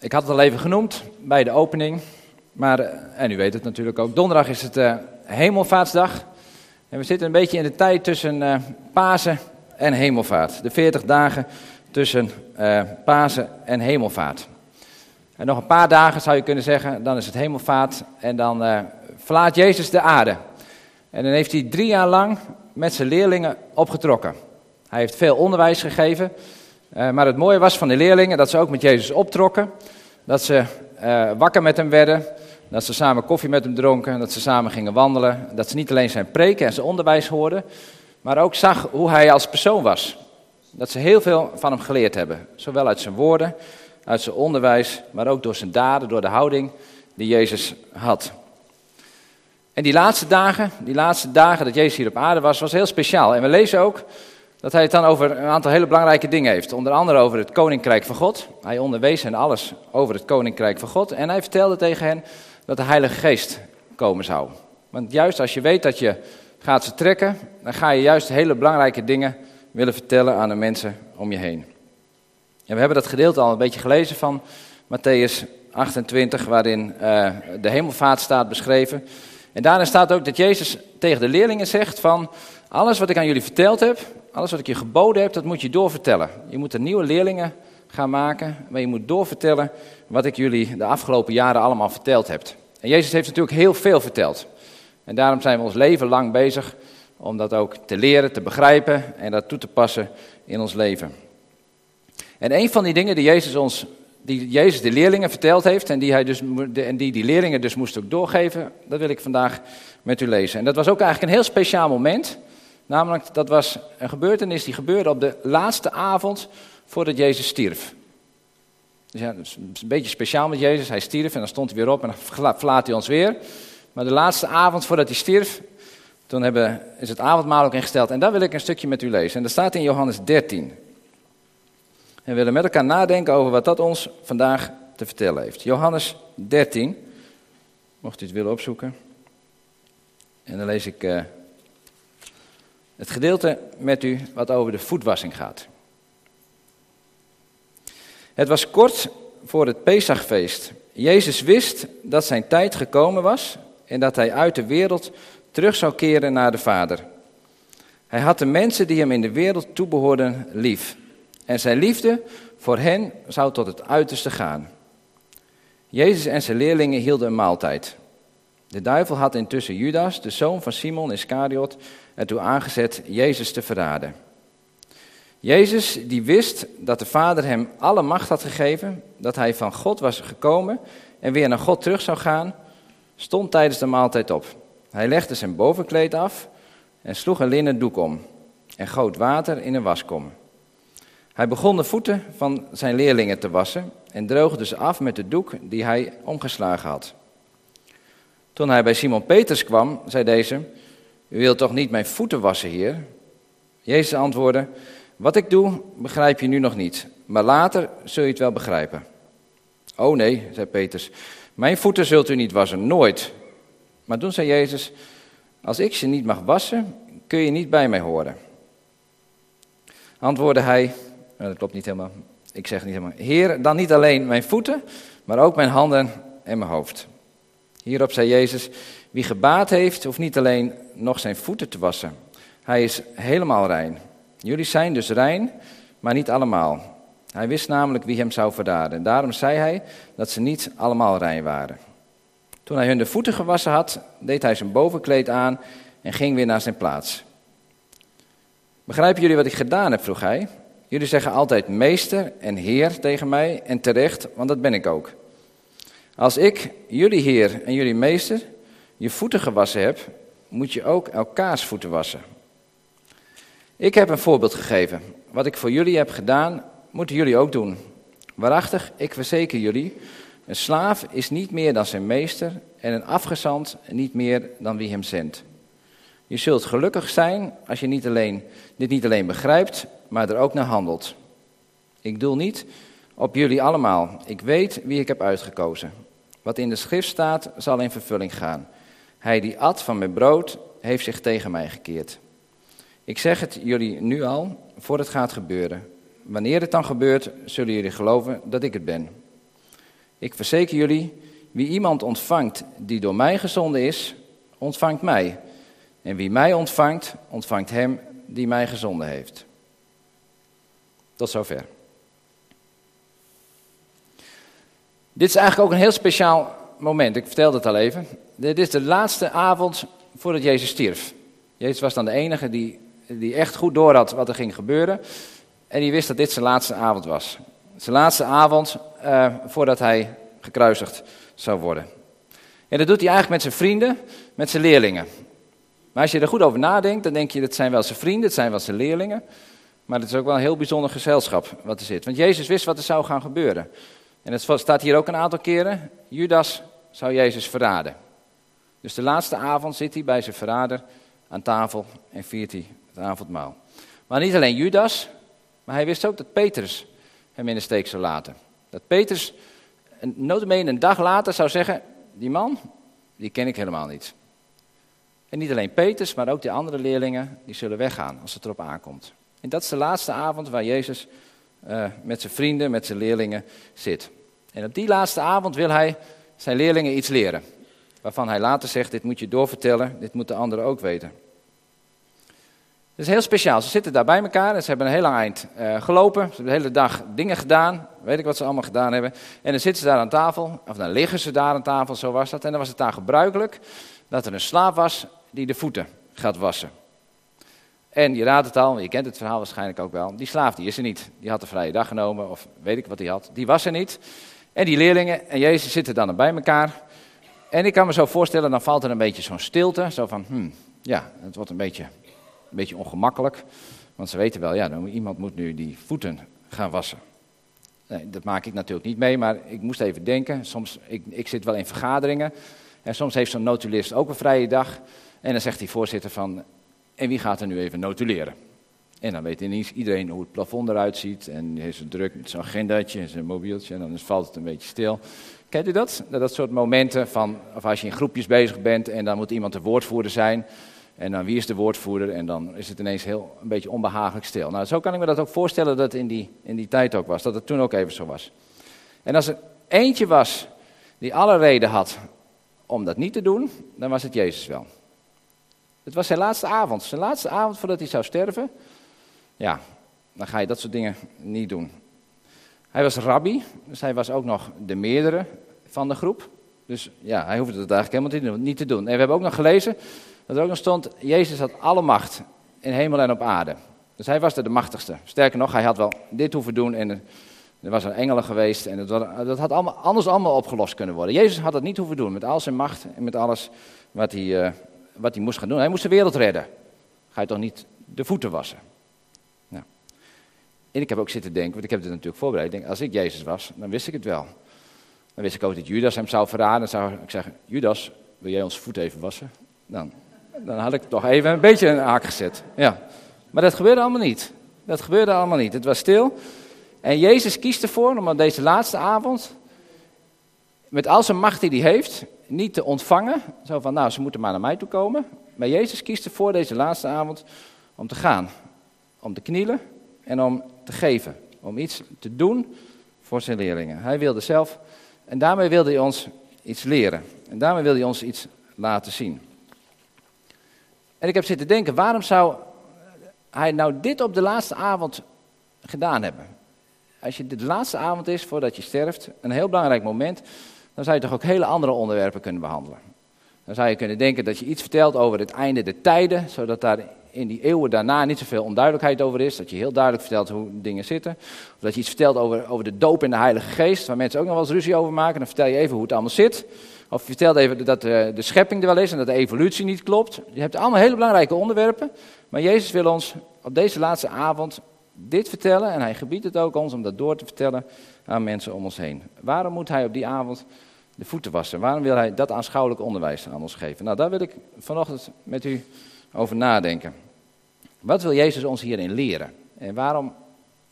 Ik had het al even genoemd bij de opening, maar, eh, en u weet het natuurlijk ook, donderdag is het uh, Hemelvaartsdag. En we zitten een beetje in de tijd tussen uh, Pasen en Hemelvaart. De 40 dagen tussen uh, Pasen en Hemelvaart. En nog een paar dagen zou je kunnen zeggen, dan is het Hemelvaart en dan uh, verlaat Jezus de aarde. En dan heeft hij drie jaar lang met zijn leerlingen opgetrokken. Hij heeft veel onderwijs gegeven. Uh, maar het mooie was van de leerlingen dat ze ook met Jezus optrokken. Dat ze uh, wakker met hem werden. Dat ze samen koffie met hem dronken. Dat ze samen gingen wandelen. Dat ze niet alleen zijn preken en zijn onderwijs hoorden. Maar ook zag hoe hij als persoon was. Dat ze heel veel van hem geleerd hebben. Zowel uit zijn woorden, uit zijn onderwijs. Maar ook door zijn daden, door de houding die Jezus had. En die laatste dagen, die laatste dagen dat Jezus hier op aarde was, was heel speciaal. En we lezen ook dat hij het dan over een aantal hele belangrijke dingen heeft. Onder andere over het koninkrijk van God. Hij onderwees hen alles over het koninkrijk van God. En hij vertelde tegen hen dat de Heilige Geest komen zou. Want juist als je weet dat je gaat vertrekken, dan ga je juist hele belangrijke dingen willen vertellen aan de mensen om je heen. En we hebben dat gedeelte al een beetje gelezen van Matthäus 28, waarin uh, de hemelvaart staat beschreven. En daarin staat ook dat Jezus tegen de leerlingen zegt van, alles wat ik aan jullie verteld heb, alles wat ik je geboden heb, dat moet je doorvertellen. Je moet er nieuwe leerlingen gaan maken, maar je moet doorvertellen wat ik jullie de afgelopen jaren allemaal verteld heb. En Jezus heeft natuurlijk heel veel verteld. En daarom zijn we ons leven lang bezig om dat ook te leren, te begrijpen en dat toe te passen in ons leven. En een van die dingen die Jezus ons, die Jezus de leerlingen verteld heeft en die, hij dus, en die die leerlingen dus moesten ook doorgeven, dat wil ik vandaag met u lezen. En dat was ook eigenlijk een heel speciaal moment. Namelijk, dat was een gebeurtenis die gebeurde op de laatste avond voordat Jezus stierf. Dus ja, dat is een beetje speciaal met Jezus. Hij stierf en dan stond hij weer op en dan verlaat hij ons weer. Maar de laatste avond voordat hij stierf, toen hebben, is het avondmaal ook ingesteld. En daar wil ik een stukje met u lezen. En dat staat in Johannes 13. En we willen met elkaar nadenken over wat dat ons vandaag te vertellen heeft. Johannes 13, mocht u het willen opzoeken. En dan lees ik uh, het gedeelte met u wat over de voetwassing gaat. Het was kort voor het Pesachfeest. Jezus wist dat zijn tijd gekomen was en dat hij uit de wereld terug zou keren naar de Vader. Hij had de mensen die hem in de wereld toebehoorden lief. En zijn liefde voor hen zou tot het uiterste gaan. Jezus en zijn leerlingen hielden een maaltijd. De duivel had intussen Judas, de zoon van Simon Iscariot, ertoe aangezet Jezus te verraden. Jezus die wist dat de Vader hem alle macht had gegeven, dat hij van God was gekomen en weer naar God terug zou gaan, stond tijdens de maaltijd op. Hij legde zijn bovenkleed af en sloeg een linnen doek om en goot water in een waskom. Hij begon de voeten van zijn leerlingen te wassen en droogde ze af met de doek die hij omgeslagen had. Toen hij bij Simon Peters kwam, zei deze: U wilt toch niet mijn voeten wassen, Heer? Jezus antwoordde: Wat ik doe, begrijp je nu nog niet, maar later zul je het wel begrijpen. Oh nee, zei Peters, mijn voeten zult u niet wassen, nooit. Maar toen zei Jezus: Als ik ze niet mag wassen, kun je niet bij mij horen. Antwoordde hij: Dat klopt niet helemaal. Ik zeg niet helemaal: Heer, dan niet alleen mijn voeten, maar ook mijn handen en mijn hoofd. Hierop zei Jezus: Wie gebaat heeft, hoeft niet alleen nog zijn voeten te wassen. Hij is helemaal rein. Jullie zijn dus rein, maar niet allemaal. Hij wist namelijk wie hem zou verraden. Daarom zei hij dat ze niet allemaal rein waren. Toen hij hun de voeten gewassen had, deed hij zijn bovenkleed aan en ging weer naar zijn plaats. Begrijpen jullie wat ik gedaan heb? vroeg hij. Jullie zeggen altijd meester en heer tegen mij en terecht, want dat ben ik ook. Als ik, jullie heer en jullie meester, je voeten gewassen heb, moet je ook elkaars voeten wassen. Ik heb een voorbeeld gegeven. Wat ik voor jullie heb gedaan, moeten jullie ook doen. Waarachtig, ik verzeker jullie, een slaaf is niet meer dan zijn meester en een afgezant niet meer dan wie hem zendt. Je zult gelukkig zijn als je niet alleen, dit niet alleen begrijpt, maar er ook naar handelt. Ik doel niet op jullie allemaal. Ik weet wie ik heb uitgekozen. Wat in de schrift staat, zal in vervulling gaan. Hij die at van mijn brood, heeft zich tegen mij gekeerd. Ik zeg het jullie nu al, voor het gaat gebeuren. Wanneer het dan gebeurt, zullen jullie geloven dat ik het ben. Ik verzeker jullie, wie iemand ontvangt die door mij gezonden is, ontvangt mij. En wie mij ontvangt, ontvangt hem die mij gezonden heeft. Tot zover. Dit is eigenlijk ook een heel speciaal moment. Ik vertelde het al even. Dit is de laatste avond voordat Jezus stierf. Jezus was dan de enige die, die echt goed door had wat er ging gebeuren. En die wist dat dit zijn laatste avond was. Zijn laatste avond uh, voordat hij gekruisigd zou worden. En dat doet hij eigenlijk met zijn vrienden, met zijn leerlingen. Maar als je er goed over nadenkt, dan denk je dat zijn wel zijn vrienden, het zijn wel zijn leerlingen. Maar het is ook wel een heel bijzonder gezelschap wat er zit. Want Jezus wist wat er zou gaan gebeuren. En het staat hier ook een aantal keren. Judas zou Jezus verraden. Dus de laatste avond zit hij bij zijn verrader aan tafel en viert hij het avondmaal. Maar niet alleen Judas, maar hij wist ook dat Petrus hem in de steek zou laten. Dat Petrus, notabene een dag later, zou zeggen, die man, die ken ik helemaal niet. En niet alleen Petrus, maar ook de andere leerlingen, die zullen weggaan als het erop aankomt. En dat is de laatste avond waar Jezus uh, met zijn vrienden, met zijn leerlingen zit. En op die laatste avond wil hij zijn leerlingen iets leren. Waarvan hij later zegt, dit moet je doorvertellen, dit moeten anderen ook weten. Het is heel speciaal. Ze zitten daar bij elkaar en ze hebben een heel lang eind uh, gelopen. Ze hebben de hele dag dingen gedaan. Weet ik wat ze allemaal gedaan hebben. En dan zitten ze daar aan tafel, of dan liggen ze daar aan tafel, zo was dat. En dan was het daar gebruikelijk dat er een slaaf was die de voeten gaat wassen. En je raadt het al, je kent het verhaal waarschijnlijk ook wel. Die slaaf die is er niet. Die had een vrije dag genomen, of weet ik wat hij had. Die was er niet. En die leerlingen en Jezus zitten dan bij elkaar. En ik kan me zo voorstellen, dan valt er een beetje zo'n stilte. Zo van, hmm, ja, het wordt een beetje, een beetje ongemakkelijk. Want ze weten wel, ja, iemand moet nu die voeten gaan wassen. Nee, dat maak ik natuurlijk niet mee, maar ik moest even denken. Soms, ik, ik zit wel in vergaderingen. En soms heeft zo'n notulist ook een vrije dag. En dan zegt die voorzitter van, en wie gaat er nu even notuleren? En dan weet ineens iedereen hoe het plafond eruit ziet. En hij is druk met zo'n agendaatje en zijn mobieltje. En dan valt het een beetje stil. Kent u dat? Dat soort momenten van, of als je in groepjes bezig bent en dan moet iemand de woordvoerder zijn. En dan wie is de woordvoerder? En dan is het ineens heel een beetje onbehagelijk stil. Nou, zo kan ik me dat ook voorstellen dat het in die, in die tijd ook was. Dat het toen ook even zo was. En als er eentje was die alle reden had om dat niet te doen, dan was het Jezus wel. Het was zijn laatste avond. Zijn laatste avond voordat hij zou sterven. Ja, dan ga je dat soort dingen niet doen. Hij was rabbi, dus hij was ook nog de meerdere van de groep. Dus ja, hij hoefde het eigenlijk helemaal niet te doen. En we hebben ook nog gelezen dat er ook nog stond, Jezus had alle macht in hemel en op aarde. Dus hij was de machtigste. Sterker nog, hij had wel dit hoeven doen en er was een engelen geweest en dat had allemaal, anders allemaal opgelost kunnen worden. Jezus had dat niet hoeven doen met al zijn macht en met alles wat hij, uh, wat hij moest gaan doen. Hij moest de wereld redden. Ga je toch niet de voeten wassen? En ik heb ook zitten denken, want ik heb dit natuurlijk voorbereid. Ik denk, als ik Jezus was, dan wist ik het wel. Dan wist ik ook dat Judas hem zou verraden. Dan zou ik zeggen, Judas, wil jij ons voet even wassen? Dan, dan had ik toch even een beetje een haak gezet. Ja. Maar dat gebeurde allemaal niet. Dat gebeurde allemaal niet. Het was stil. En Jezus kiest ervoor om op deze laatste avond, met al zijn macht die hij heeft, niet te ontvangen. Zo van, nou, ze moeten maar naar mij toe komen. Maar Jezus kiest ervoor deze laatste avond om te gaan. Om te knielen en om te geven. Om iets te doen voor zijn leerlingen. Hij wilde zelf, en daarmee wilde hij ons iets leren. En daarmee wilde hij ons iets laten zien. En ik heb zitten denken, waarom zou hij nou dit op de laatste avond gedaan hebben? Als je de laatste avond is voordat je sterft, een heel belangrijk moment, dan zou je toch ook hele andere onderwerpen kunnen behandelen. Dan zou je kunnen denken dat je iets vertelt over het einde der tijden, zodat daar in die eeuwen daarna niet zoveel onduidelijkheid over is. Dat je heel duidelijk vertelt hoe dingen zitten. Of dat je iets vertelt over, over de doop en de Heilige Geest, waar mensen ook nog wel eens ruzie over maken. Dan vertel je even hoe het allemaal zit. Of je vertelt even dat de, eh, de schepping er wel is en dat de evolutie niet klopt. Je hebt allemaal hele belangrijke onderwerpen. Maar Jezus wil ons op deze laatste avond dit vertellen. En hij gebiedt het ook ons om dat door te vertellen aan mensen om ons heen. Waarom moet hij op die avond de voeten wassen? Waarom wil hij dat aanschouwelijk onderwijs aan ons geven? Nou, daar wil ik vanochtend met u over nadenken. Wat wil Jezus ons hierin leren? En waarom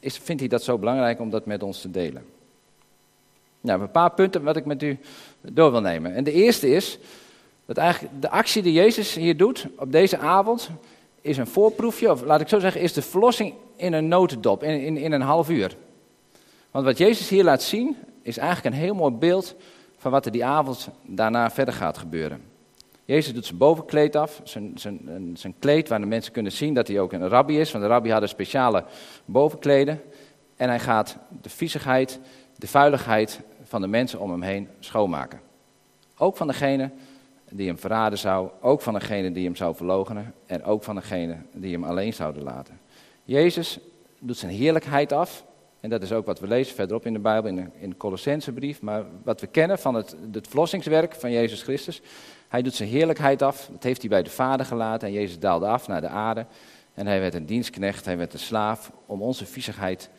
is, vindt hij dat zo belangrijk om dat met ons te delen? Nou, een paar punten wat ik met u door wil nemen. En de eerste is dat eigenlijk de actie die Jezus hier doet op deze avond is een voorproefje, of laat ik zo zeggen, is de verlossing in een notendop, in, in, in een half uur. Want wat Jezus hier laat zien, is eigenlijk een heel mooi beeld van wat er die avond daarna verder gaat gebeuren. Jezus doet zijn bovenkleed af, zijn, zijn, zijn kleed waar de mensen kunnen zien dat hij ook een rabbi is, want de rabbi hadden speciale bovenkleden. En hij gaat de viezigheid, de vuiligheid van de mensen om hem heen schoonmaken. Ook van degene die hem verraden zou, ook van degene die hem zou verlogenen en ook van degene die hem alleen zouden laten. Jezus doet zijn heerlijkheid af, en dat is ook wat we lezen verderop in de Bijbel, in de, in de Colossensebrief, maar wat we kennen van het, het verlossingswerk van Jezus Christus. Hij doet zijn heerlijkheid af, dat heeft hij bij de Vader gelaten en Jezus daalde af naar de aarde. En hij werd een dienstknecht, hij werd een slaaf om onze viezigheid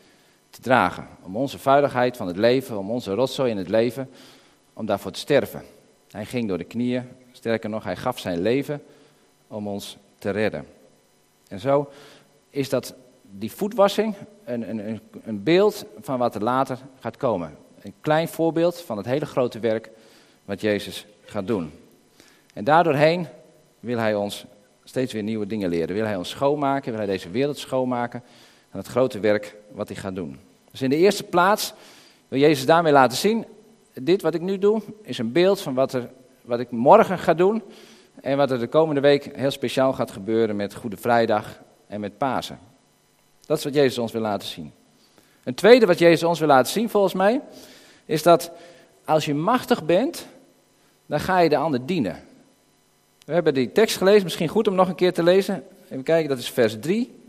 te dragen. Om onze vuiligheid van het leven, om onze rotzooi in het leven, om daarvoor te sterven. Hij ging door de knieën, sterker nog, hij gaf zijn leven om ons te redden. En zo is dat die voetwassing een, een, een beeld van wat er later gaat komen. Een klein voorbeeld van het hele grote werk wat Jezus gaat doen. En daardoorheen wil hij ons steeds weer nieuwe dingen leren. Wil hij ons schoonmaken, wil hij deze wereld schoonmaken. En het grote werk wat hij gaat doen. Dus in de eerste plaats wil Jezus daarmee laten zien. Dit wat ik nu doe is een beeld van wat, er, wat ik morgen ga doen. En wat er de komende week heel speciaal gaat gebeuren met Goede Vrijdag en met Pasen. Dat is wat Jezus ons wil laten zien. Een tweede wat Jezus ons wil laten zien volgens mij, is dat als je machtig bent, dan ga je de ander dienen. We hebben die tekst gelezen, misschien goed om nog een keer te lezen. Even kijken, dat is vers 3.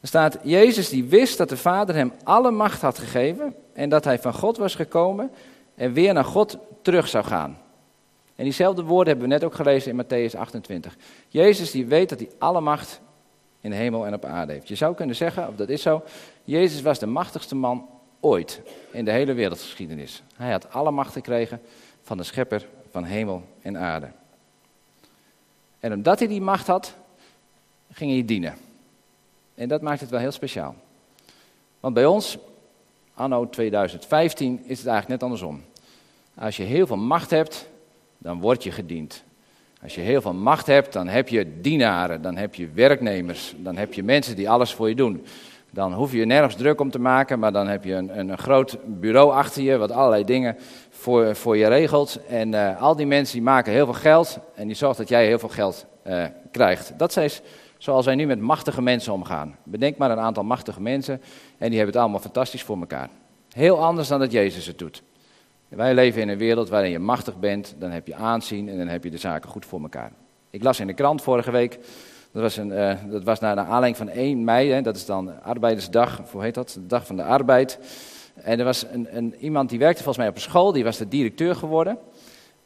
Er staat, Jezus die wist dat de Vader hem alle macht had gegeven en dat hij van God was gekomen en weer naar God terug zou gaan. En diezelfde woorden hebben we net ook gelezen in Matthäus 28. Jezus die weet dat hij alle macht in de hemel en op aarde heeft. Je zou kunnen zeggen, of dat is zo, Jezus was de machtigste man ooit in de hele wereldgeschiedenis. Hij had alle macht gekregen van de schepper van hemel en aarde. En omdat hij die macht had, ging hij dienen. En dat maakt het wel heel speciaal. Want bij ons, anno 2015, is het eigenlijk net andersom. Als je heel veel macht hebt, dan word je gediend. Als je heel veel macht hebt, dan heb je dienaren, dan heb je werknemers, dan heb je mensen die alles voor je doen. Dan hoef je nergens druk om te maken, maar dan heb je een, een groot bureau achter je, wat allerlei dingen voor, voor je regelt. En uh, al die mensen die maken heel veel geld en die zorgen dat jij heel veel geld uh, krijgt. Dat is zoals wij nu met machtige mensen omgaan. Bedenk maar een aantal machtige mensen en die hebben het allemaal fantastisch voor elkaar. Heel anders dan dat Jezus het doet. Wij leven in een wereld waarin je machtig bent, dan heb je aanzien en dan heb je de zaken goed voor elkaar. Ik las in de krant vorige week, dat was, een, uh, dat was naar de aanleiding van 1 mei, hè, dat is dan arbeidersdag, hoe heet dat? De dag van de arbeid. En er was een, een, iemand die werkte volgens mij op een school, die was de directeur geworden.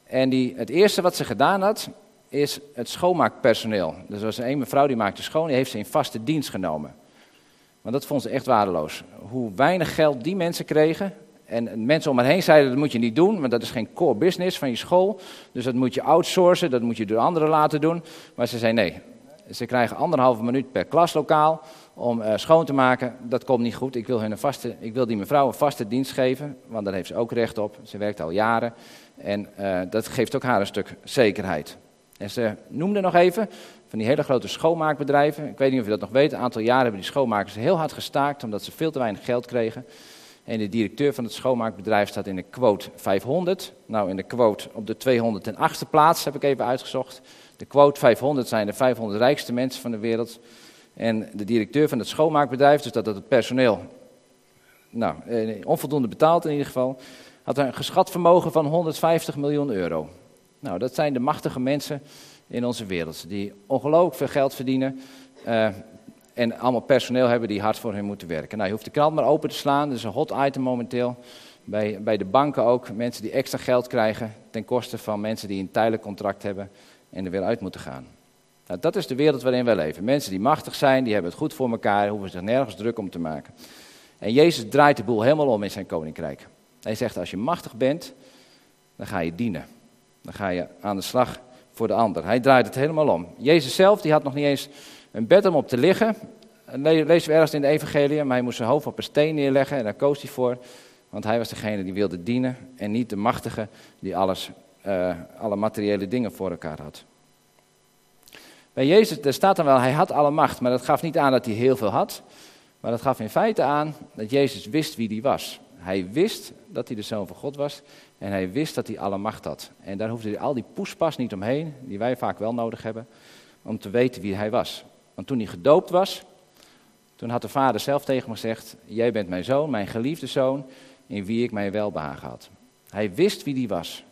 En die, het eerste wat ze gedaan had, is het schoonmaakpersoneel. Dus er was een mevrouw die maakte schoon, die heeft ze in vaste dienst genomen. Want dat vond ze echt waardeloos. Hoe weinig geld die mensen kregen, en mensen om me heen zeiden, dat moet je niet doen, want dat is geen core business van je school. Dus dat moet je outsourcen, dat moet je door anderen laten doen. Maar ze zei nee, ze krijgen anderhalve minuut per klaslokaal om uh, schoon te maken. Dat komt niet goed. Ik wil, hun een vaste, ik wil die mevrouw een vaste dienst geven, want daar heeft ze ook recht op. Ze werkt al jaren en uh, dat geeft ook haar een stuk zekerheid. En ze noemde nog even van die hele grote schoonmaakbedrijven. Ik weet niet of je dat nog weet. Een aantal jaren hebben die schoonmakers heel hard gestaakt omdat ze veel te weinig geld kregen. En de directeur van het schoonmaakbedrijf staat in de quote 500. Nou, in de quote op de 208e plaats heb ik even uitgezocht. De quote 500 zijn de 500 rijkste mensen van de wereld. En de directeur van het schoonmaakbedrijf, dus dat het personeel nou, eh, onvoldoende betaalt in ieder geval, had een geschat vermogen van 150 miljoen euro. Nou, dat zijn de machtige mensen in onze wereld, die ongelooflijk veel geld verdienen. Uh, en allemaal personeel hebben die hard voor hen moeten werken. Nou, je hoeft de krant maar open te slaan. Dat is een hot item momenteel. Bij, bij de banken ook. Mensen die extra geld krijgen ten koste van mensen die een tijdelijk contract hebben en er weer uit moeten gaan. Nou, dat is de wereld waarin wij leven. Mensen die machtig zijn, die hebben het goed voor elkaar, hoeven zich nergens druk om te maken. En Jezus draait de boel helemaal om in zijn koninkrijk. Hij zegt, als je machtig bent, dan ga je dienen. Dan ga je aan de slag voor de ander. Hij draait het helemaal om. Jezus zelf, die had nog niet eens een bed om op te liggen. Lezen we ergens in de evangelie, maar hij moest zijn hoofd op een steen neerleggen en daar koos hij voor. Want hij was degene die wilde dienen en niet de machtige die alles, uh, alle materiële dingen voor elkaar had. Bij Jezus, er staat dan wel, hij had alle macht, maar dat gaf niet aan dat hij heel veel had. Maar dat gaf in feite aan dat Jezus wist wie hij was. Hij wist dat hij de zoon van God was en hij wist dat hij alle macht had. En daar hoefde hij al die poespas niet omheen, die wij vaak wel nodig hebben, om te weten wie hij was. Want toen hij gedoopt was, toen had de vader zelf tegen hem gezegd, jij bent mijn zoon, mijn geliefde zoon, in wie ik mijn welbehagen had. Hij wist wie die was.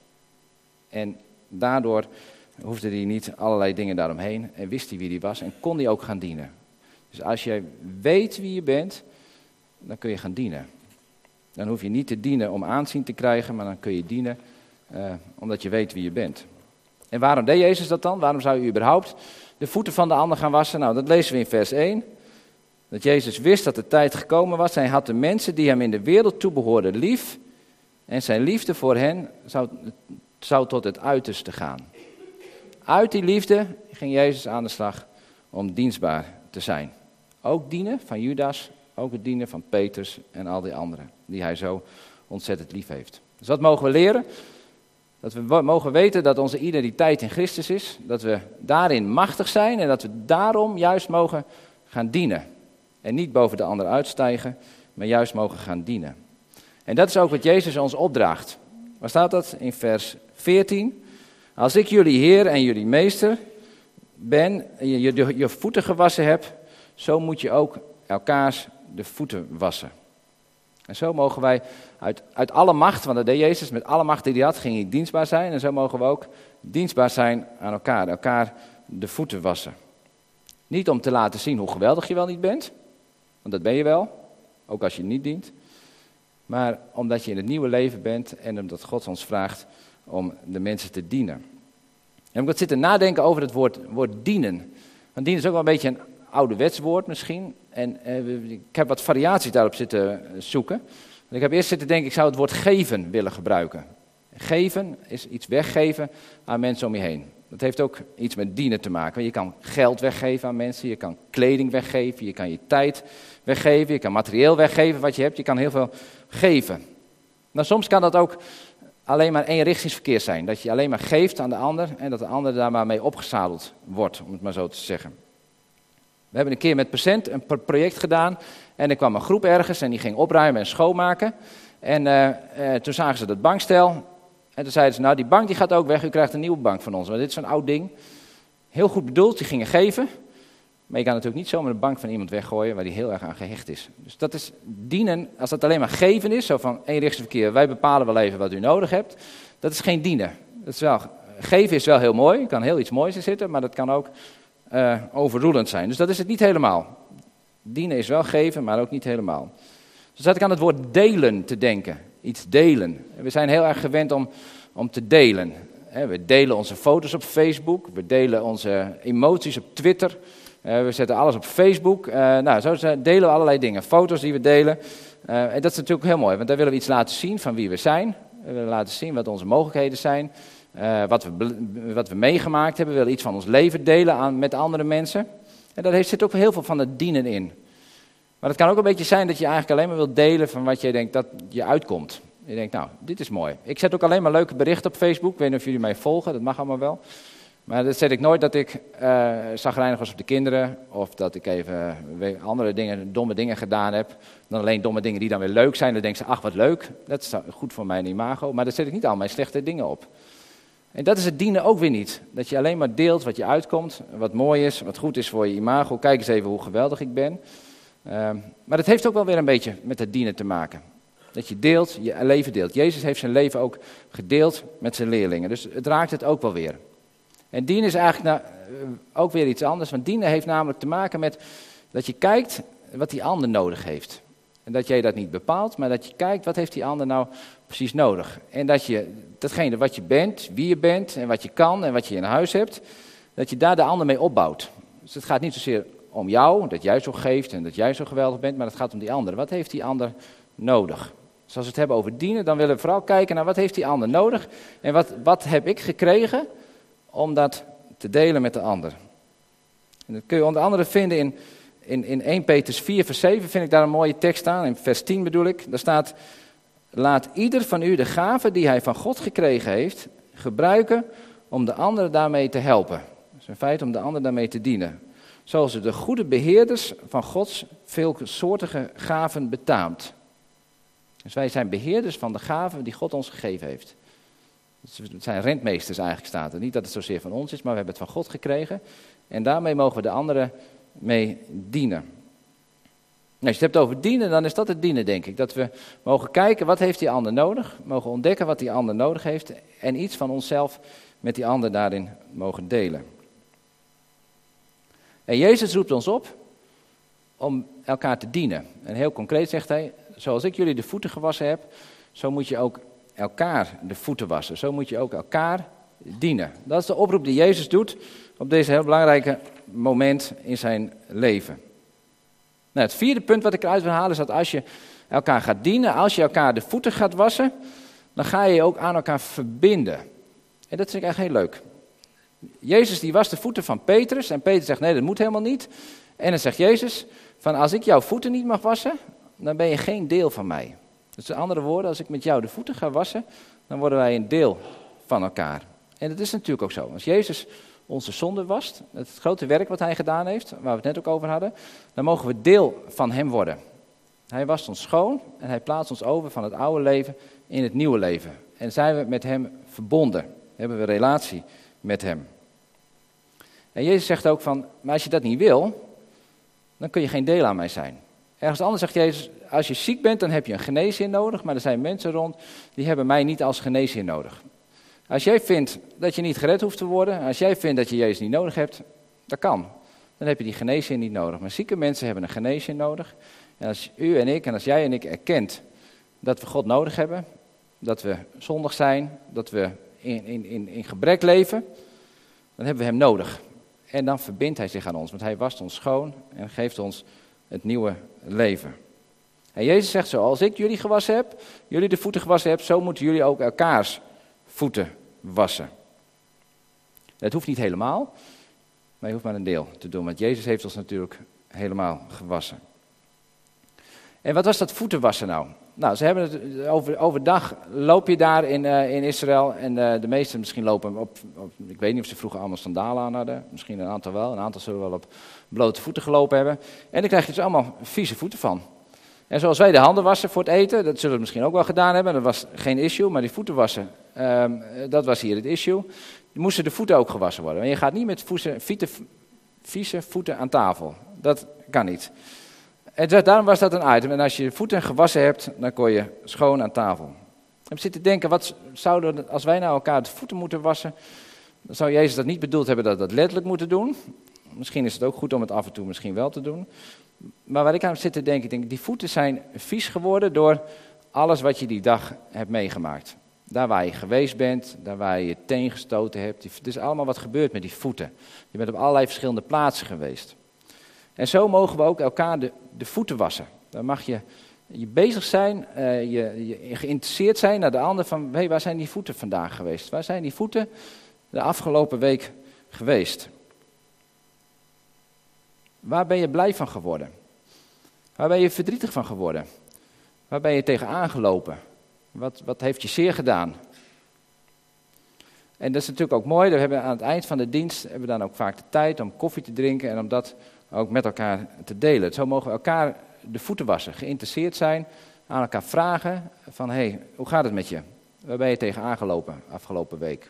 En daardoor hoefde hij niet allerlei dingen daaromheen en wist hij wie die was en kon hij ook gaan dienen. Dus als jij weet wie je bent, dan kun je gaan dienen. Dan hoef je niet te dienen om aanzien te krijgen, maar dan kun je dienen uh, omdat je weet wie je bent. En waarom deed Jezus dat dan? Waarom zou je überhaupt de voeten van de ander gaan wassen? Nou, dat lezen we in vers 1. Dat Jezus wist dat de tijd gekomen was. Hij had de mensen die hem in de wereld toebehoorden lief. En zijn liefde voor hen zou, zou tot het uiterste gaan. Uit die liefde ging Jezus aan de slag om dienstbaar te zijn. Ook dienen van Judas, ook het dienen van Petrus en al die anderen die hij zo ontzettend lief heeft. Dus wat mogen we leren? Dat we mogen weten dat onze identiteit in Christus is, dat we daarin machtig zijn en dat we daarom juist mogen gaan dienen. En niet boven de ander uitstijgen, maar juist mogen gaan dienen. En dat is ook wat Jezus ons opdraagt. Waar staat dat? In vers 14. Als ik jullie Heer en jullie Meester ben, je, je, je voeten gewassen hebt, zo moet je ook elkaars de voeten wassen. En zo mogen wij uit, uit alle macht, want dat deed Jezus, met alle macht die hij had, ging hij dienstbaar zijn. En zo mogen we ook dienstbaar zijn aan elkaar, elkaar de voeten wassen. Niet om te laten zien hoe geweldig je wel niet bent, want dat ben je wel, ook als je niet dient. Maar omdat je in het nieuwe leven bent en omdat God ons vraagt om de mensen te dienen. En ik wat zitten nadenken over het woord, woord dienen. Want dienen is ook wel een beetje een ouderwets woord misschien. En eh, ik heb wat variaties daarop zitten zoeken. ik heb eerst zitten denken, ik zou het woord geven willen gebruiken. Geven is iets weggeven aan mensen om je heen. Dat heeft ook iets met dienen te maken. Je kan geld weggeven aan mensen, je kan kleding weggeven, je kan je tijd weggeven, je kan materieel weggeven wat je hebt, je kan heel veel geven. Nou, soms kan dat ook alleen maar eenrichtingsverkeer zijn. Dat je alleen maar geeft aan de ander en dat de ander daar maar mee opgezadeld wordt, om het maar zo te zeggen. We hebben een keer met Percent een project gedaan en er kwam een groep ergens en die ging opruimen en schoonmaken. En uh, uh, toen zagen ze dat bankstel en toen zeiden ze, nou die bank die gaat ook weg, u krijgt een nieuwe bank van ons. Want dit is zo'n oud ding. Heel goed bedoeld, die gingen geven. Maar je kan natuurlijk niet zomaar een bank van iemand weggooien waar die heel erg aan gehecht is. Dus dat is dienen, als dat alleen maar geven is, zo van verkeer, wij bepalen wel even wat u nodig hebt. Dat is geen dienen. Dat is wel, geven is wel heel mooi, er kan heel iets moois in zitten, maar dat kan ook uh, overroelend zijn. Dus dat is het niet helemaal. Dienen is wel geven, maar ook niet helemaal. Dus zat ik aan het woord delen te denken. Iets delen. We zijn heel erg gewend om, om te delen. We delen onze foto's op Facebook, we delen onze emoties op Twitter, we zetten alles op Facebook. Uh, nou, zo delen we allerlei dingen. Foto's die we delen. Uh, en dat is natuurlijk heel mooi, want daar willen we iets laten zien van wie we zijn. We willen laten zien wat onze mogelijkheden zijn. Wat, we, wat we meegemaakt hebben. We willen iets van ons leven delen aan, met andere mensen. En daar zit ook heel veel van het dienen in. Maar het kan ook een beetje zijn dat je eigenlijk alleen maar wilt delen van wat je denkt dat je uitkomt. Je denkt, nou, dit is mooi. Ik zet ook alleen maar leuke berichten op Facebook. Ik weet niet of jullie mij volgen, dat mag allemaal wel. Maar dat zet ik nooit dat ik uh, zagrijnig was op de kinderen. Of dat ik even andere dingen, domme dingen gedaan heb. Dan alleen domme dingen die dan weer leuk zijn. Dan denken ze, ach wat leuk. Dat is goed voor mijn imago. Maar daar zet ik niet al mijn slechte dingen op. En dat is het dienen ook weer niet. Dat je alleen maar deelt wat je uitkomt, wat mooi is, wat goed is voor je imago. Kijk eens even hoe geweldig ik ben. Uh, maar het heeft ook wel weer een beetje met het dienen te maken. Dat je deelt, je leven deelt. Jezus heeft zijn leven ook gedeeld met zijn leerlingen. Dus het raakt het ook wel weer. En dienen is eigenlijk nou, eh, ook weer iets anders. Want dienen heeft namelijk te maken met dat je kijkt wat die ander nodig heeft. En dat jij dat niet bepaalt, maar dat je kijkt wat heeft die ander nou precies nodig. En dat je datgene wat je bent, wie je bent en wat je kan en wat je in huis hebt, dat je daar de ander mee opbouwt. Dus het gaat niet zozeer om jou, dat jij zo geeft en dat jij zo geweldig bent, maar het gaat om die ander. Wat heeft die ander nodig? Dus als we het hebben over dienen, dan willen we vooral kijken naar wat heeft die ander nodig en wat, wat heb ik gekregen om dat te delen met de ander. En dat kun je onder andere vinden in, in, in 1 Petrus 4, vers 7, vind ik daar een mooie tekst aan. In vers 10 bedoel ik. Daar staat, laat ieder van u de gave die hij van God gekregen heeft, gebruiken om de ander daarmee te helpen. Dus in feite om de ander daarmee te dienen. Zoals de goede beheerders van Gods veelsoortige gaven betaamt. Dus wij zijn beheerders van de gaven die God ons gegeven heeft. Dus het zijn rentmeesters eigenlijk staat er. Niet dat het zozeer van ons is, maar we hebben het van God gekregen. En daarmee mogen we de anderen mee dienen. Nou, als je het hebt over dienen, dan is dat het dienen, denk ik. Dat we mogen kijken wat heeft die ander nodig, mogen ontdekken wat die ander nodig heeft en iets van onszelf met die ander daarin mogen delen. En Jezus roept ons op om elkaar te dienen. En heel concreet zegt hij, zoals ik jullie de voeten gewassen heb, zo moet je ook elkaar de voeten wassen. Zo moet je ook elkaar dienen. Dat is de oproep die Jezus doet op deze heel belangrijke moment in zijn leven. Nou, het vierde punt wat ik eruit wil halen is dat als je elkaar gaat dienen, als je elkaar de voeten gaat wassen, dan ga je je ook aan elkaar verbinden. En dat vind ik echt heel leuk. Jezus die was de voeten van Petrus en Petrus zegt nee, dat moet helemaal niet. En dan zegt Jezus van als ik jouw voeten niet mag wassen, dan ben je geen deel van mij. Dus met andere woorden, als ik met jou de voeten ga wassen, dan worden wij een deel van elkaar. En dat is natuurlijk ook zo. Als Jezus onze zonde wast, het grote werk wat hij gedaan heeft, waar we het net ook over hadden, dan mogen we deel van hem worden. Hij wast ons schoon en hij plaatst ons over van het oude leven in het nieuwe leven. En zijn we met hem verbonden, hebben we relatie met hem. En Jezus zegt ook van, maar als je dat niet wil, dan kun je geen deel aan mij zijn. Ergens anders zegt Jezus, als je ziek bent, dan heb je een geneesheer nodig, maar er zijn mensen rond die hebben mij niet als geneesheer nodig. Als jij vindt dat je niet gered hoeft te worden, als jij vindt dat je Jezus niet nodig hebt, dat kan. Dan heb je die geneesheer niet nodig. Maar zieke mensen hebben een geneesheer nodig. En als u en ik, en als jij en ik erkent dat we God nodig hebben, dat we zondig zijn, dat we in, in, in, gebrek leven, dan hebben we hem nodig. En dan verbindt hij zich aan ons, want hij wast ons schoon en geeft ons het nieuwe leven. En Jezus zegt zo, als ik jullie gewassen heb, jullie de voeten gewassen heb, zo moeten jullie ook elkaars voeten wassen. Het hoeft niet helemaal, maar je hoeft maar een deel te doen, want Jezus heeft ons natuurlijk helemaal gewassen. En wat was dat voeten wassen nou? Nou, ze hebben het over, overdag loop je daar in, uh, in Israël en uh, de meesten misschien lopen op, ik weet niet of ze vroeger allemaal sandalen aan hadden, misschien een aantal wel, een aantal zullen wel op blote voeten gelopen hebben. En dan krijg je dus allemaal vieze voeten van. En zoals wij de handen wassen voor het eten, dat zullen we misschien ook wel gedaan hebben, dat was geen issue, maar die voeten wassen, um, dat was hier het issue. Moesten de voeten ook gewassen worden. En je gaat niet met voeten, vieze voeten aan tafel. Dat kan niet. En daarom was dat een item. En als je voeten gewassen hebt, dan kon je schoon aan tafel. Ik zit te denken, wat zouden als wij nou elkaar de voeten moeten wassen, dan zou Jezus dat niet bedoeld hebben dat we dat letterlijk moeten doen. Misschien is het ook goed om het af en toe misschien wel te doen. Maar waar ik aan zit te denken, ik die voeten zijn vies geworden door alles wat je die dag hebt meegemaakt. Daar waar je geweest bent, daar waar je je teen gestoten hebt. Het is allemaal wat gebeurt met die voeten. Je bent op allerlei verschillende plaatsen geweest. En zo mogen we ook elkaar de, de voeten wassen. Dan mag je, je bezig zijn, uh, je, je, geïnteresseerd zijn naar de ander van, hey, waar zijn die voeten vandaag geweest? Waar zijn die voeten de afgelopen week geweest? Waar ben je blij van geworden? Waar ben je verdrietig van geworden? Waar ben je tegen aangelopen? Wat, wat heeft je zeer gedaan? En dat is natuurlijk ook mooi. We hebben aan het eind van de dienst hebben we dan ook vaak de tijd om koffie te drinken en om dat ook met elkaar te delen. Zo mogen we elkaar de voeten wassen, geïnteresseerd zijn, aan elkaar vragen van hé, hey, hoe gaat het met je? Waar ben je tegen aangelopen afgelopen week?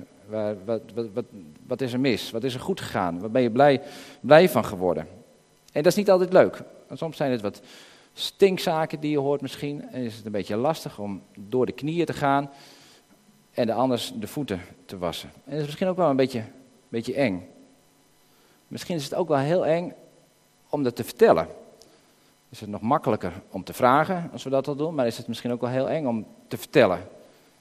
Wat, wat, wat, is er mis? Wat is er goed gegaan? Waar ben je blij, blij van geworden? En dat is niet altijd leuk. Soms zijn het wat stinkzaken die je hoort misschien. En is het een beetje lastig om door de knieën te gaan en de anders de voeten te wassen. En dat is misschien ook wel een beetje, beetje eng. Misschien is het ook wel heel eng om dat te vertellen. Is het nog makkelijker om te vragen als we dat al doen, maar is het misschien ook wel heel eng om te vertellen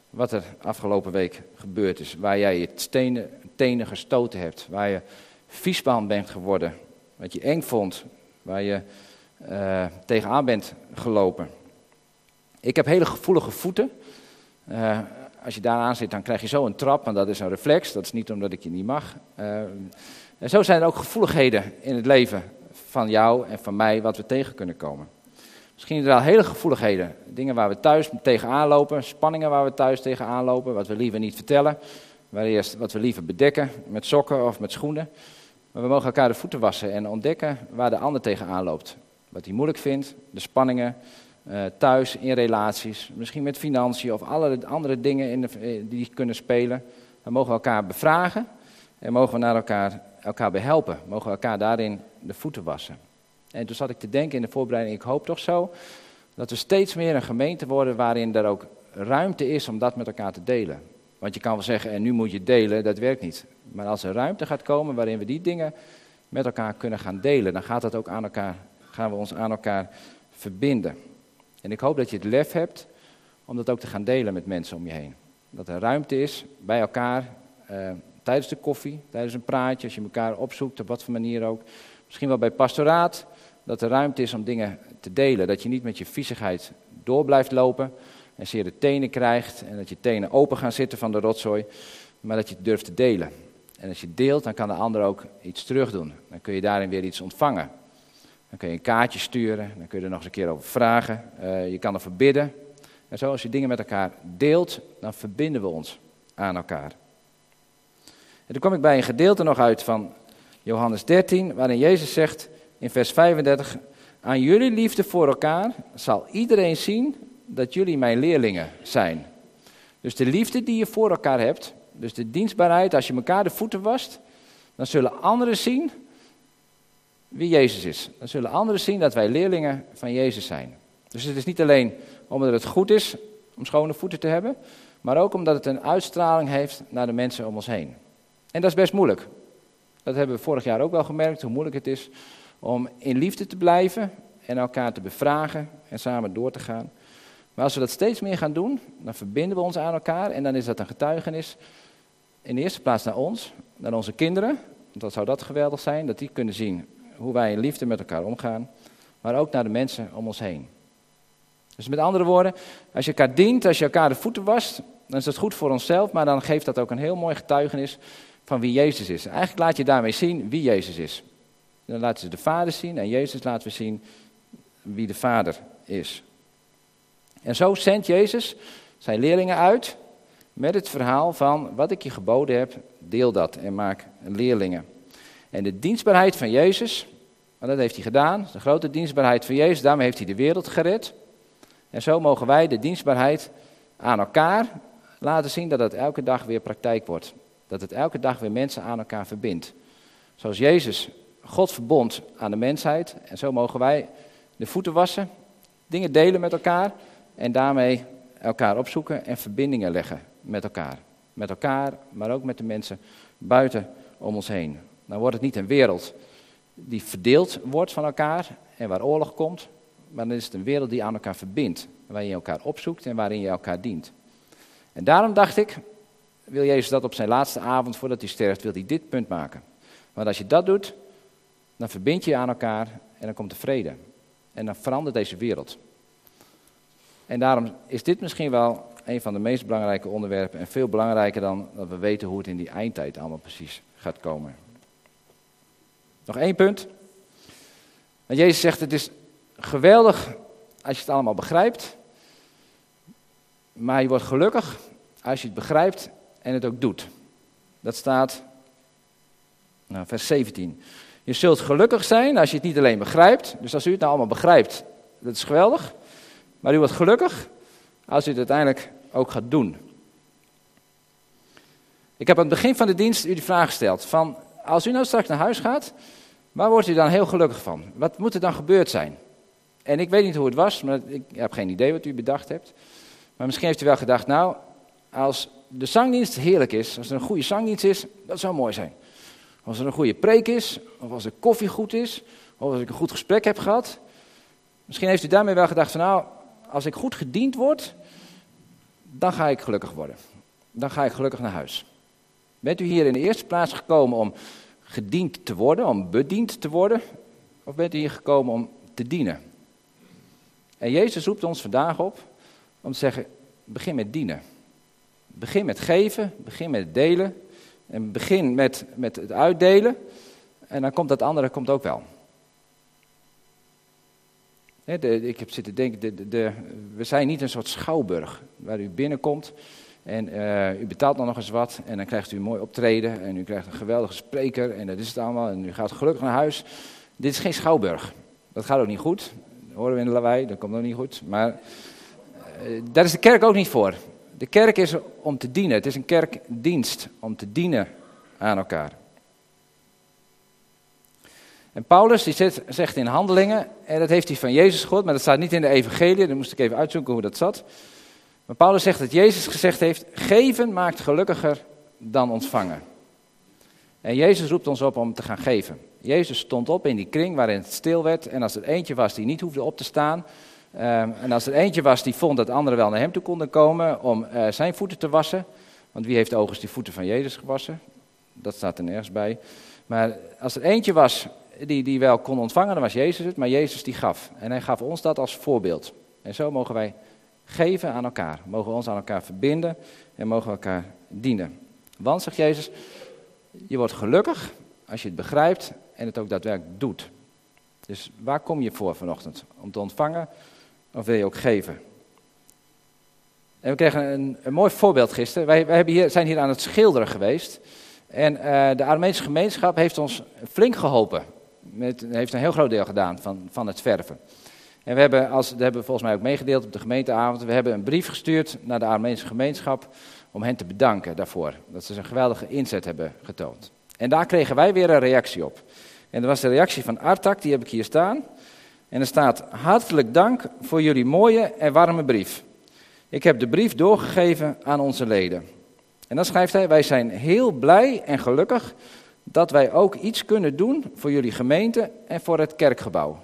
wat er afgelopen week gebeurd is. Waar jij je tenen, tenen gestoten hebt, waar je viesbaan bent geworden, wat je eng vond, waar je uh, tegenaan bent gelopen. Ik heb hele gevoelige voeten. Uh, als je daaraan zit, dan krijg je zo een trap, en dat is een reflex. Dat is niet omdat ik je niet mag. En zo zijn er ook gevoeligheden in het leven van jou en van mij wat we tegen kunnen komen. Misschien wel hele gevoeligheden, dingen waar we thuis tegenaan lopen, spanningen waar we thuis tegenaan lopen, wat we liever niet vertellen, wat we liever bedekken met sokken of met schoenen. Maar we mogen elkaar de voeten wassen en ontdekken waar de ander tegenaan loopt. Wat hij moeilijk vindt, de spanningen, Uh, thuis, in relaties, misschien met financiën of alle andere dingen in de, die kunnen spelen. Dan mogen we elkaar bevragen en mogen we naar elkaar, elkaar behelpen. Mogen we elkaar daarin de voeten wassen. En toen zat ik te denken in de voorbereiding, ik hoop toch zo dat we steeds meer een gemeente worden waarin er ook ruimte is om dat met elkaar te delen. Want je kan wel zeggen, en nu moet je delen, dat werkt niet. Maar als er ruimte gaat komen waarin we die dingen met elkaar kunnen gaan delen, dan gaat dat ook aan elkaar, gaan we ons aan elkaar verbinden. En ik hoop dat je het lef hebt om dat ook te gaan delen met mensen om je heen. Dat er ruimte is bij elkaar, eh, tijdens de koffie, tijdens een praatje, als je elkaar opzoekt, op wat voor manier ook. Misschien wel bij pastoraat, dat er ruimte is om dingen te delen. Dat je niet met je viezigheid door blijft lopen en zeer de tenen krijgt en dat je tenen open gaan zitten van de rotzooi, maar dat je het durft te delen. En als je deelt, dan kan de ander ook iets terug doen. Dan kun je daarin weer iets ontvangen. Dan kun je een kaartje sturen, dan kun je er nog eens een keer over vragen. Uh, je kan ervoor bidden. En zo, als je dingen met elkaar deelt, dan verbinden we ons aan elkaar. En toen kwam ik bij een gedeelte nog uit van Johannes 13, waarin Jezus zegt in vers 35: Aan jullie liefde voor elkaar zal iedereen zien dat jullie mijn leerlingen zijn. Dus de liefde die je voor elkaar hebt, dus de dienstbaarheid, als je elkaar de voeten wast, dan zullen anderen zien wie Jezus is. Dan zullen anderen zien dat wij leerlingen van Jezus zijn. Dus het is niet alleen omdat het goed is om schone voeten te hebben, maar ook omdat het een uitstraling heeft naar de mensen om ons heen. En dat is best moeilijk. Dat hebben we vorig jaar ook wel gemerkt, hoe moeilijk het is om in liefde te blijven en elkaar te bevragen en samen door te gaan. Maar als we dat steeds meer gaan doen, dan verbinden we ons aan elkaar en dan is dat een getuigenis in de eerste plaats naar ons, naar onze kinderen. Want zou dat geweldig zijn, dat die kunnen zien hoe wij in liefde met elkaar omgaan, maar ook naar de mensen om ons heen. Dus met andere woorden, als je elkaar dient, als je elkaar de voeten wast, dan is dat goed voor onszelf, maar dan geeft dat ook een heel mooi getuigenis van wie Jezus is. Eigenlijk laat je daarmee zien wie Jezus is. Dan laten ze de Vader zien en Jezus laten we zien wie de Vader is. En zo zendt Jezus zijn leerlingen uit met het verhaal van wat ik je geboden heb, deel dat en maak leerlingen. En de dienstbaarheid van Jezus, dat heeft hij gedaan, de grote dienstbaarheid van Jezus, daarmee heeft hij de wereld gered. En zo mogen wij de dienstbaarheid aan elkaar laten zien dat het elke dag weer praktijk wordt. Dat het elke dag weer mensen aan elkaar verbindt. Zoals Jezus God verbond aan de mensheid. En zo mogen wij de voeten wassen, dingen delen met elkaar en daarmee elkaar opzoeken en verbindingen leggen met elkaar. Met elkaar, maar ook met de mensen buiten om ons heen. Dan wordt het niet een wereld die verdeeld wordt van elkaar en waar oorlog komt, maar dan is het een wereld die aan elkaar verbindt. Waarin je elkaar opzoekt en waarin je elkaar dient. En daarom dacht ik, wil Jezus dat op zijn laatste avond voordat hij sterft, wil hij dit punt maken. Want als je dat doet, dan verbind je je aan elkaar en dan komt er vrede. En dan verandert deze wereld. En daarom is dit misschien wel een van de meest belangrijke onderwerpen en veel belangrijker dan dat we weten hoe het in die eindtijd allemaal precies gaat komen. Nog één punt. Want Jezus zegt: Het is geweldig als je het allemaal begrijpt. Maar je wordt gelukkig als je het begrijpt en het ook doet. Dat staat, nou, vers 17. Je zult gelukkig zijn als je het niet alleen begrijpt. Dus als u het nou allemaal begrijpt, dat is geweldig. Maar u wordt gelukkig als u het uiteindelijk ook gaat doen. Ik heb aan het begin van de dienst u die vraag gesteld: van als u nou straks naar huis gaat, waar wordt u dan heel gelukkig van? Wat moet er dan gebeurd zijn? En ik weet niet hoe het was, maar ik heb geen idee wat u bedacht hebt. Maar misschien heeft u wel gedacht, nou, als de zangdienst heerlijk is, als er een goede zangdienst is, dat zou mooi zijn. Als er een goede preek is, of als de koffie goed is, of als ik een goed gesprek heb gehad. Misschien heeft u daarmee wel gedacht van, nou, als ik goed gediend word, dan ga ik gelukkig worden. Dan ga ik gelukkig naar huis. Bent u hier in de eerste plaats gekomen om gediend te worden, om bediend te worden? Of bent u hier gekomen om te dienen? En Jezus roept ons vandaag op om te zeggen, begin met dienen. Begin met geven, begin met delen. En begin met, met het uitdelen. En dan komt dat andere komt ook wel. ik heb zitten denken, de, de, we zijn niet een soort schouwburg waar u binnenkomt en uh, u betaalt dan nog eens wat en dan krijgt u een mooi optreden en u krijgt een geweldige spreker en dat is het allemaal en u gaat gelukkig naar huis. Dit is geen schouwburg. Dat gaat ook niet goed. horen we in de lawaai, dat komt nog niet goed. Maar uh, daar is de kerk ook niet voor. De kerk is om te dienen. Het is een kerkdienst om te dienen aan elkaar. En Paulus die zegt in handelingen, en dat heeft hij van Jezus gehoord, maar dat staat niet in de evangelie, dan moest ik even uitzoeken hoe dat zat. Maar Paulus zegt dat Jezus gezegd heeft, geven maakt gelukkiger dan ontvangen. En Jezus roept ons op om te gaan geven. Jezus stond op in die kring waarin het stil werd. En als er eentje was die niet hoefde op te staan. Ehm, en als er eentje was die vond dat anderen wel naar hem toe konden komen om uh, zijn voeten te wassen. Want wie heeft overigens die voeten van Jezus gewassen? Dat staat er nergens bij. Maar als er eentje was die, die wel kon ontvangen, dan was Jezus het. Maar Jezus die gaf. En hij gaf ons dat als voorbeeld. En zo mogen wij geven aan elkaar. Mogen we ons aan elkaar verbinden en mogen we elkaar dienen. Want, zegt Jezus, je wordt gelukkig als je het begrijpt en het ook daadwerkelijk doet. Dus waar kom je voor vanochtend? Om te ontvangen of wil je ook geven? En we kregen een, een mooi voorbeeld gisteren. Wij, wij hebben hier, zijn hier aan het schilderen geweest. En uh, de Armeense gemeenschap heeft ons flink geholpen. Met, heeft een heel groot deel gedaan van, van het verven. En we hebben, als, dat hebben volgens mij ook meegedeeld op de gemeenteavond, we hebben een brief gestuurd naar de Armeense gemeenschap om hen te bedanken daarvoor. Dat ze een geweldige inzet hebben getoond. En daar kregen wij weer een reactie op. En dat was de reactie van Artak, die heb ik hier staan. En er staat: Hartelijk dank voor jullie mooie en warme brief. Ik heb de brief doorgegeven aan onze leden. En dan schrijft hij: Wij zijn heel blij en gelukkig dat wij ook iets kunnen doen voor jullie gemeente en voor het kerkgebouw.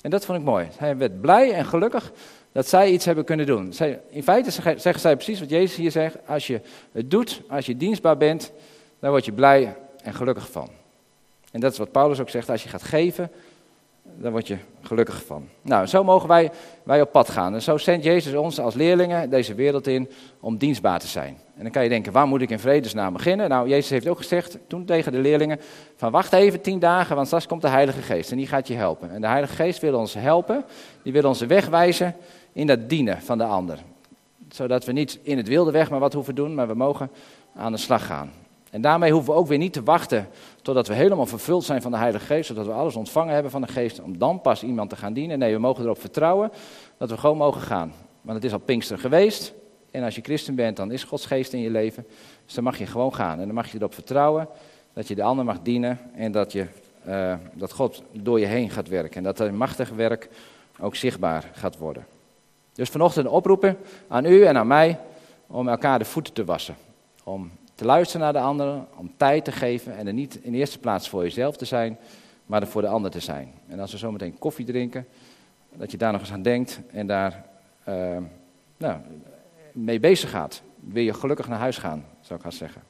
En dat vond ik mooi. Hij werd blij en gelukkig dat zij iets hebben kunnen doen. in feite zeggen zij precies wat Jezus hier zegt. Als je het doet, als je dienstbaar bent, dan word je blij en gelukkig van. En dat is wat Paulus ook zegt. Als je gaat geven, dan word je gelukkig van. Nou, zo mogen wij, wij op pad gaan. En zo zendt Jezus ons als leerlingen deze wereld in om dienstbaar te zijn. En dan kan je denken, waar moet ik in vredesnaam beginnen? Nou, Jezus heeft ook gezegd toen tegen de leerlingen, van wacht even tien dagen, want straks komt de Heilige Geest en die gaat je helpen. En de Heilige Geest wil ons helpen, die wil onze weg wijzen in dat dienen van de ander. Zodat we niet in het wilde weg maar wat hoeven doen, maar we mogen aan de slag gaan. En daarmee hoeven we ook weer niet te wachten totdat we helemaal vervuld zijn van de Heilige Geest, zodat we alles ontvangen hebben van de Geest, om dan pas iemand te gaan dienen. Nee, we mogen erop vertrouwen dat we gewoon mogen gaan. Want het is al Pinkster geweest, en als je christen bent, dan is Gods Geest in je leven. Dus dan mag je gewoon gaan. En dan mag je erop vertrouwen dat je de ander mag dienen en dat, je, uh, dat God door je heen gaat werken. En dat het machtig werk ook zichtbaar gaat worden. Dus vanochtend oproepen aan u en aan mij om elkaar de voeten te wassen. Om te luisteren naar de anderen, om tijd te geven en er niet in eerste plaats voor jezelf te zijn, maar er voor de ander te zijn. En als we zometeen koffie drinken, dat je daar nog eens aan denkt en daar uh, nou, mee bezig gaat. Wil je gelukkig naar huis gaan, zou ik gaan zeggen.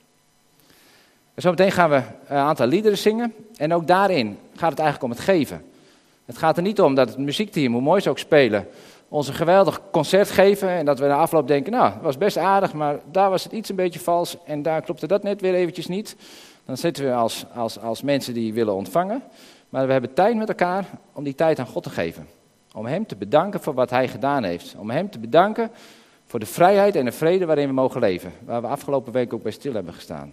En zometeen gaan we een aantal liederen zingen en ook daarin gaat het eigenlijk om het geven. Het gaat er niet om dat het muziekteam, hoe mooi ze ook spelen, ons een geweldig concert geven en dat we na afloop denken, nou, het was best aardig, maar daar was het iets een beetje vals en daar klopte dat net weer eventjes niet. Dan zitten we als, als, als mensen die willen ontvangen, maar we hebben tijd met elkaar om die tijd aan God te geven. Om Hem te bedanken voor wat Hij gedaan heeft. Om Hem te bedanken voor de vrijheid en de vrede waarin we mogen leven. Waar we afgelopen week ook bij stil hebben gestaan.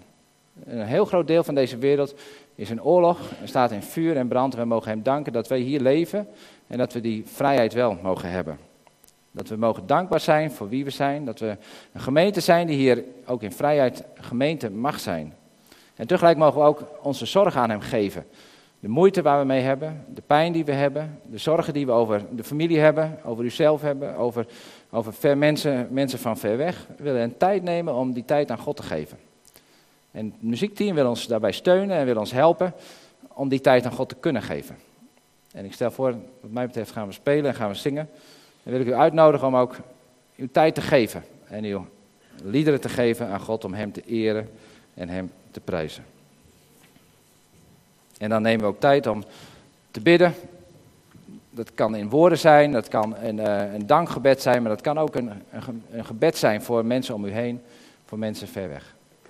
Een heel groot deel van deze wereld is een oorlog, er staat in vuur en brand. We mogen Hem danken dat wij hier leven en dat we die vrijheid wel mogen hebben. Dat we mogen dankbaar zijn voor wie we zijn. Dat we een gemeente zijn die hier ook in vrijheid gemeente mag zijn. En tegelijk mogen we ook onze zorg aan hem geven. De moeite waar we mee hebben, de pijn die we hebben, de zorgen die we over de familie hebben, over uzelf hebben, over, over ver mensen, mensen van ver weg. We willen een tijd nemen om die tijd aan God te geven. En het muziekteam wil ons daarbij steunen en wil ons helpen om die tijd aan God te kunnen geven. En ik stel voor, wat mij betreft gaan we spelen en gaan we zingen. Dan wil ik u uitnodigen om ook uw tijd te geven. En uw liederen te geven aan God om Hem te eren en Hem te prijzen. En dan nemen we ook tijd om te bidden. Dat kan in woorden zijn, dat kan een, uh, een dankgebed zijn, maar dat kan ook een, een gebed zijn voor mensen om u heen, voor mensen ver weg.